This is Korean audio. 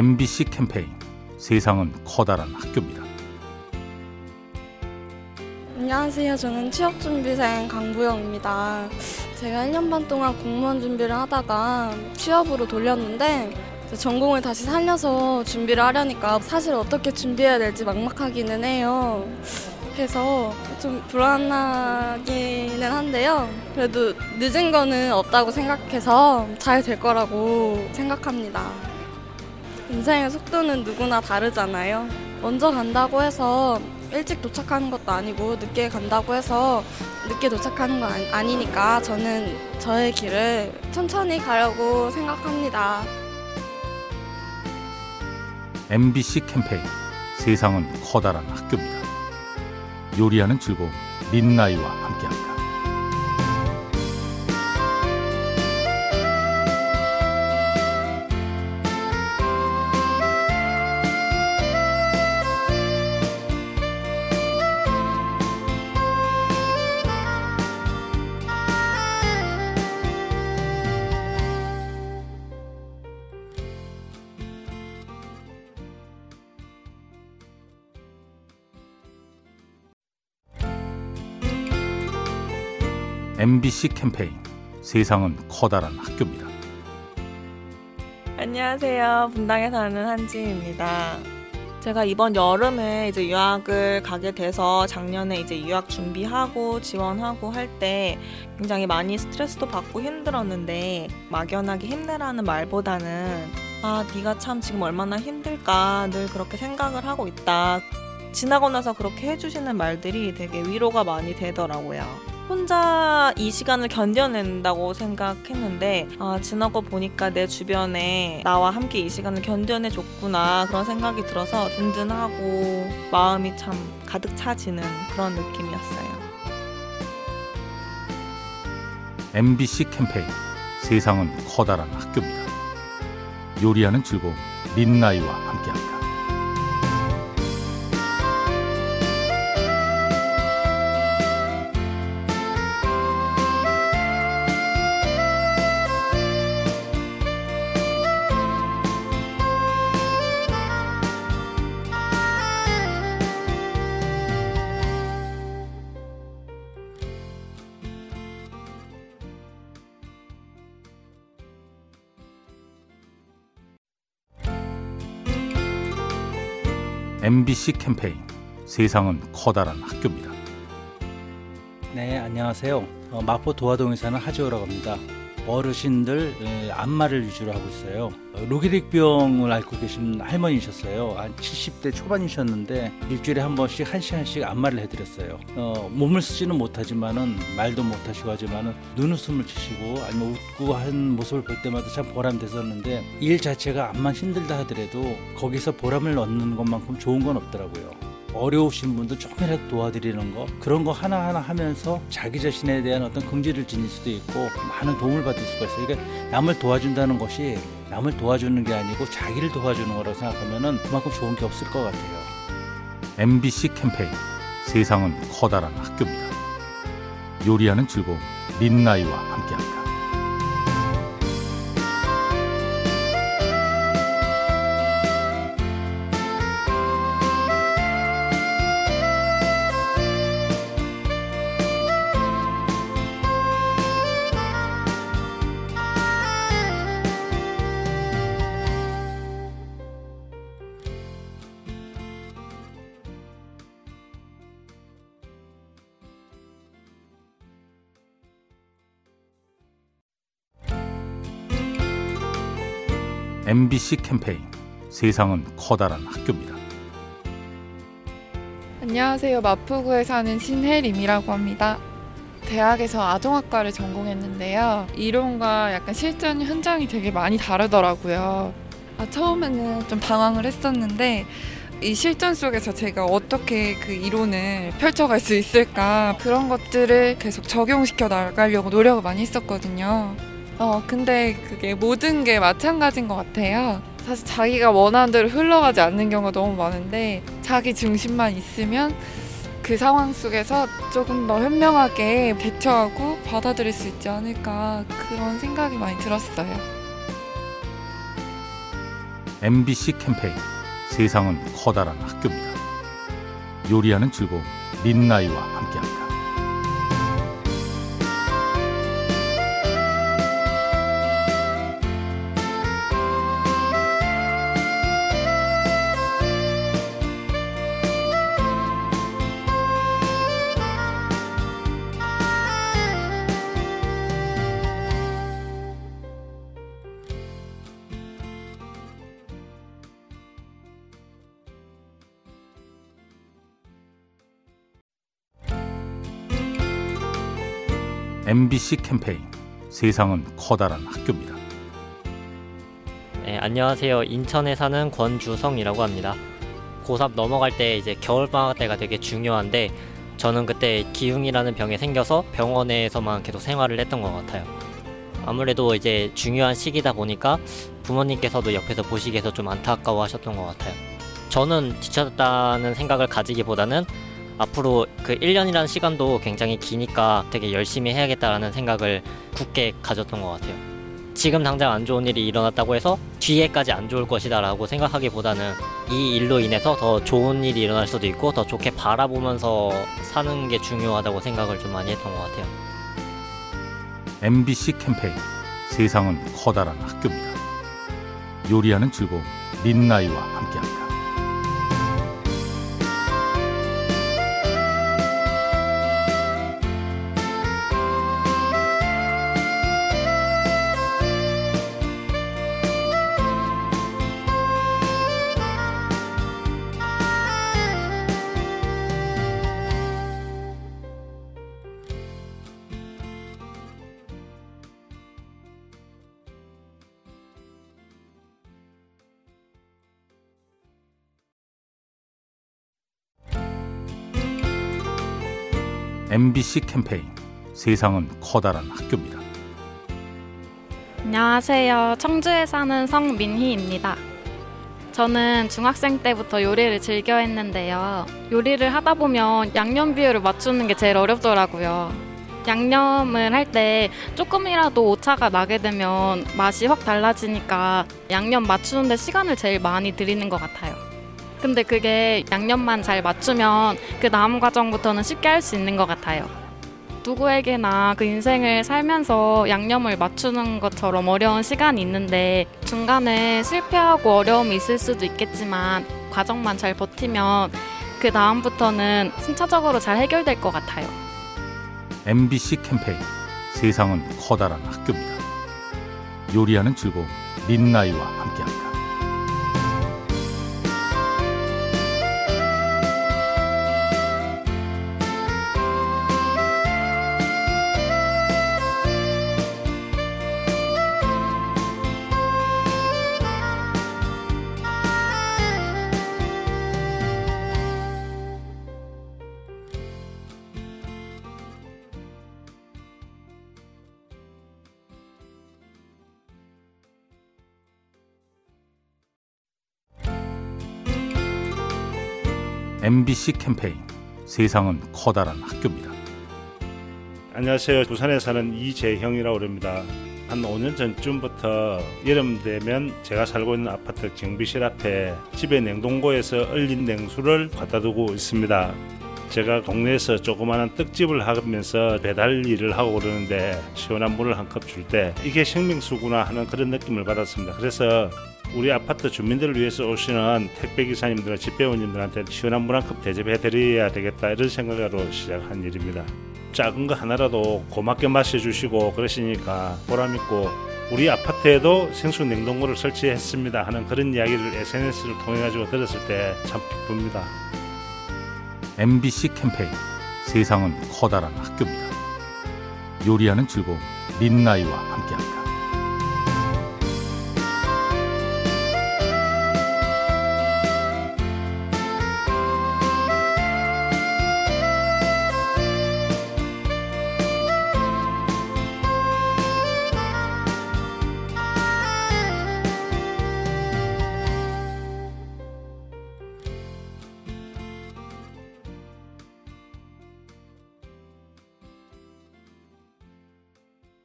MBC 캠페인 세상은 커다란 학교입니다. 안녕하세요. 저는 취업준비생 강부영입니다. 제가 1년 반 동안 공무원 준비를 하다가 취업으로 돌렸는데 전공을 다시 살려서 준비를 하려니까 사실 어떻게 준비해야 될지 막막하기는 해요. 그래서 좀 불안하기는 한데요. 그래도 늦은 거는 없다고 생각해서 잘 될 거라고 생각합니다. 인생의 속도는 누구나 다르잖아요. 먼저 간다고 해서 일찍 도착하는 것도 아니고 늦게 간다고 해서 늦게 도착하는 건 아니, 니까 저는 저의 길을 천천히 가려고 생각합니다. MBC 캠페인 세상은 커다란 학교입니다. 요리하는 즐거움 민나이와 함께합니다. MBC 캠페인 세상은 커다란 학교입니다. 안녕하세요. 분당에 사는 한지입니다. 제가 이번 여름에 이제 유학을 가게 돼서 작년에 이제 유학 준비하고 지원하고 할 때 굉장히 많이 스트레스도 받고 힘들었는데 막연하게 힘내라는 말보다는 아 네가 참 지금 얼마나 힘들까 늘 그렇게 생각을 하고 있다. 지나고 나서 그렇게 해주시는 말들이 되게 위로가 많이 되더라고요. 혼자 이 시간을 견뎌낸다고 생각했는데 아, 지나고 보니까 내 주변에 나와 함께 이 시간을 견뎌내줬구나 그런 생각이 들어서 든든하고 마음이 참 가득 차지는 그런 느낌이었어요. MBC 캠페인 세상은 커다란 학교입니다. 요리하는 즐거움 민나이와 함께합니다. MBC 캠페인 세상은 커다란 학교입니다. 네, 안녕하세요. 어, 마포 도화동에 사는 하지호라고 합니다. 어르신들 안마를 위주로 하고 있어요. 로게릭병을 앓고 계신 할머니셨어요. 한 70대 초반이셨는데 일주일에 한 번씩 한 시간씩 안마를 해드렸어요. 어, 몸을 쓰지는 못하지만은 말도 못하시고 하지만은 눈웃음을 치시고 아니면 웃고 한 모습을 볼 때마다 참 보람 됐었는데 일 자체가 암만 힘들다 하더라도 거기서 보람을 얻는 것만큼 좋은 건 없더라고요. 어려우신 분들 조금이라도 도와드리는 거 그런 거 하나하나 하면서 자기 자신에 대한 어떤 긍지를 지닐 수도 있고 많은 도움을 받을 수가 있어요. 그러니까 남을 도와준다는 것이 남을 도와주는 게 아니고 자기를 도와주는 거라고 생각하면은 그만큼 좋은 게 없을 것 같아요. MBC 캠페인 세상은 커다란 학교입니다. 요리하는 즐거움 민나이와 함께합니다. MBC 캠페인 세상은 커다란 학교입니다. 안녕하세요. 마포구에 사는 신혜림이라고 합니다. 대학에서 아동학과를 전공했는데요. 이론과 약간 실전 현장이 되게 많이 다르더라고요. 아, 처음에는 좀 당황을 했었는데 이 실전 속에서 제가 어떻게 그 이론을 펼쳐갈 수 있을까 그런 것들을 계속 적용시켜 나가려고 노력을 많이 했었거든요. 어, 근데 그게 모든 게 마찬가지인 것 같아요. 사실 자기가 원하는 대로 흘러가지 않는 경우가 너무 많은데 자기 중심만 있으면 그 상황 속에서 조금 더 현명하게 대처하고 받아들일 수 있지 않을까 그런 생각이 많이 들었어요. MBC 캠페인 세상은 커다란 학교입니다. 요리하는 즐거움 민나이와 함께합니다. MBC 캠페인 세상은 커다란 학교입니다. 네, 안녕하세요. 인천에 사는 권주성이라고 합니다. 고3 넘어갈 때 이제 겨울방학 때가 되게 중요한데 저는 그때 기흉이라는 병에 생겨서 병원에서만 계속 생활을 했던 것 같아요. 아무래도 이제 중요한 시기다 보니까 부모님께서도 옆에서 보시기에서 좀 안타까워 하셨던 것 같아요. 저는 지쳤다는 생각을 가지기보다는 앞으로 그 1년이라는 시간도 굉장히 기니까 되게 열심히 해야겠다라는 생각을 굳게 가졌던 것 같아요. 지금 당장 안 좋은 일이 일어났다고 해서 뒤에까지 안 좋을 것이다라고 생각하기보다는 이 일로 인해서 더 좋은 일이 일어날 수도 있고 더 좋게 바라보면서 사는 게 중요하다고 생각을 좀 많이 했던 것 같아요. MBC 캠페인 세상은 커다란 학교입니다. 요리하는 즐거움 민나이와 함께합니다. MBC 캠페인 세상은 커다란 학교입니다. 안녕하세요. 청주에 사는 성민희입니다. 저는 중학생 때부터 요리를 즐겨 했는데요. 요리를 하다 보면 양념 비율을 맞추는 게 제일 어렵더라고요. 양념을 할 때 조금이라도 오차가 나게 되면 맛이 확 달라지니까 양념 맞추는데 시간을 제일 많이 들이는 것 같아요. 근데 그게 양념만 잘 맞추면 그 다음 과정부터는 쉽게 할 수 있는 것 같아요. 누구에게나 그 인생을 살면서 양념을 맞추는 것처럼 어려운 시간이 있는데 중간에 실패하고 어려움이 있을 수도 있겠지만 과정만 잘 버티면 그 다음부터는 순차적으로 잘 해결될 것 같아요. MBC 캠페인 세상은 커다란 학교입니다. 요리하는 즐거움 민나이와 함께합니다. MBC 캠페인 세상은 커다란 학교입니다. 안녕하세요. 부산에 사는 이재형이라고 합니다. 한 5년 전쯤부터 여름 되면 제가 살고 있는 아파트 경비실 앞에 집에 냉동고에서 얼린 냉수를 갖다 두고 있습니다. 제가 동네에서 조그마한 떡집을 하면서 배달 일을 하고 그러는데 시원한 물을 한 컵 줄 때 이게 생명수구나 하는 그런 느낌을 받았습니다. 그래서 우리 아파트 주민들을 위해서 오시는 택배 기사님들, 집배원님들한테 시원한 물한컵 대접해 드려야 되겠다 이런 생각으로 시작한 일입니다. 작은 거 하나라도 고맙게 마셔주시고 그러시니까 보람 있고 우리 아파트에도 생수 냉동고를 설치했습니다 하는 그런 이야기를 SNS를 통해 가지고 들었을 때 참 기쁩니다. MBC 캠페인 세상은 커다란 학교입니다. 요리하는 즐거움 민나이와 함께합니다.